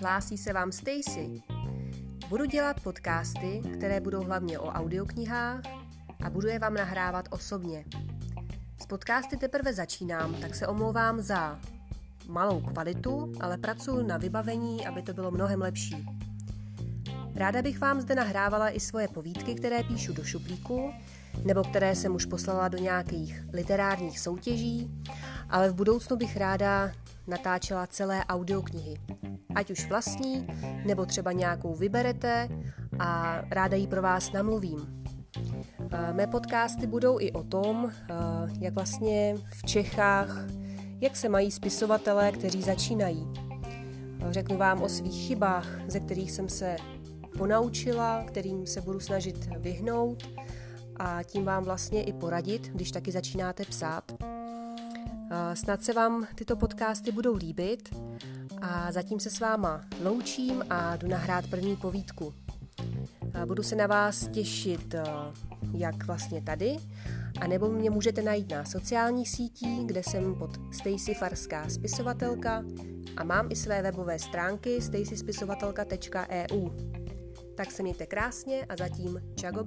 Hlásí se vám Stacy. Budu dělat podcasty, které budou hlavně o audioknihách a budu je vám nahrávat osobně. S podcasty teprve začínám, tak se omlouvám za malou kvalitu, ale pracuji na vybavení, aby to bylo mnohem lepší. Ráda bych vám zde nahrávala i svoje povídky, které píšu do šuplíku, nebo které jsem už poslala do nějakých literárních soutěží, ale v budoucnu bych ráda natáčela celé audioknihy. Ať už vlastní, nebo třeba nějakou vyberete a ráda ji pro vás namluvím. Eh, mé podcasty budou i o tom, eh, jak vlastně v Čechách, jak se mají spisovatelé, kteří začínají. Řeknu vám o svých chybách, ze kterých jsem se ponaučila, kterým se budu snažit vyhnout a tím vám vlastně i poradit, když taky začínáte psát. Snad se vám tyto podcasty budou líbit a zatím se s váma loučím a jdu nahrát první povídku. Budu se na vás těšit jak vlastně tady, a nebo mě můžete najít na sociálních sítích, kde jsem pod Stacy Farská spisovatelka a mám i své webové stránky stacyspisovatelka.eu. Tak se mějte krásně a zatím čago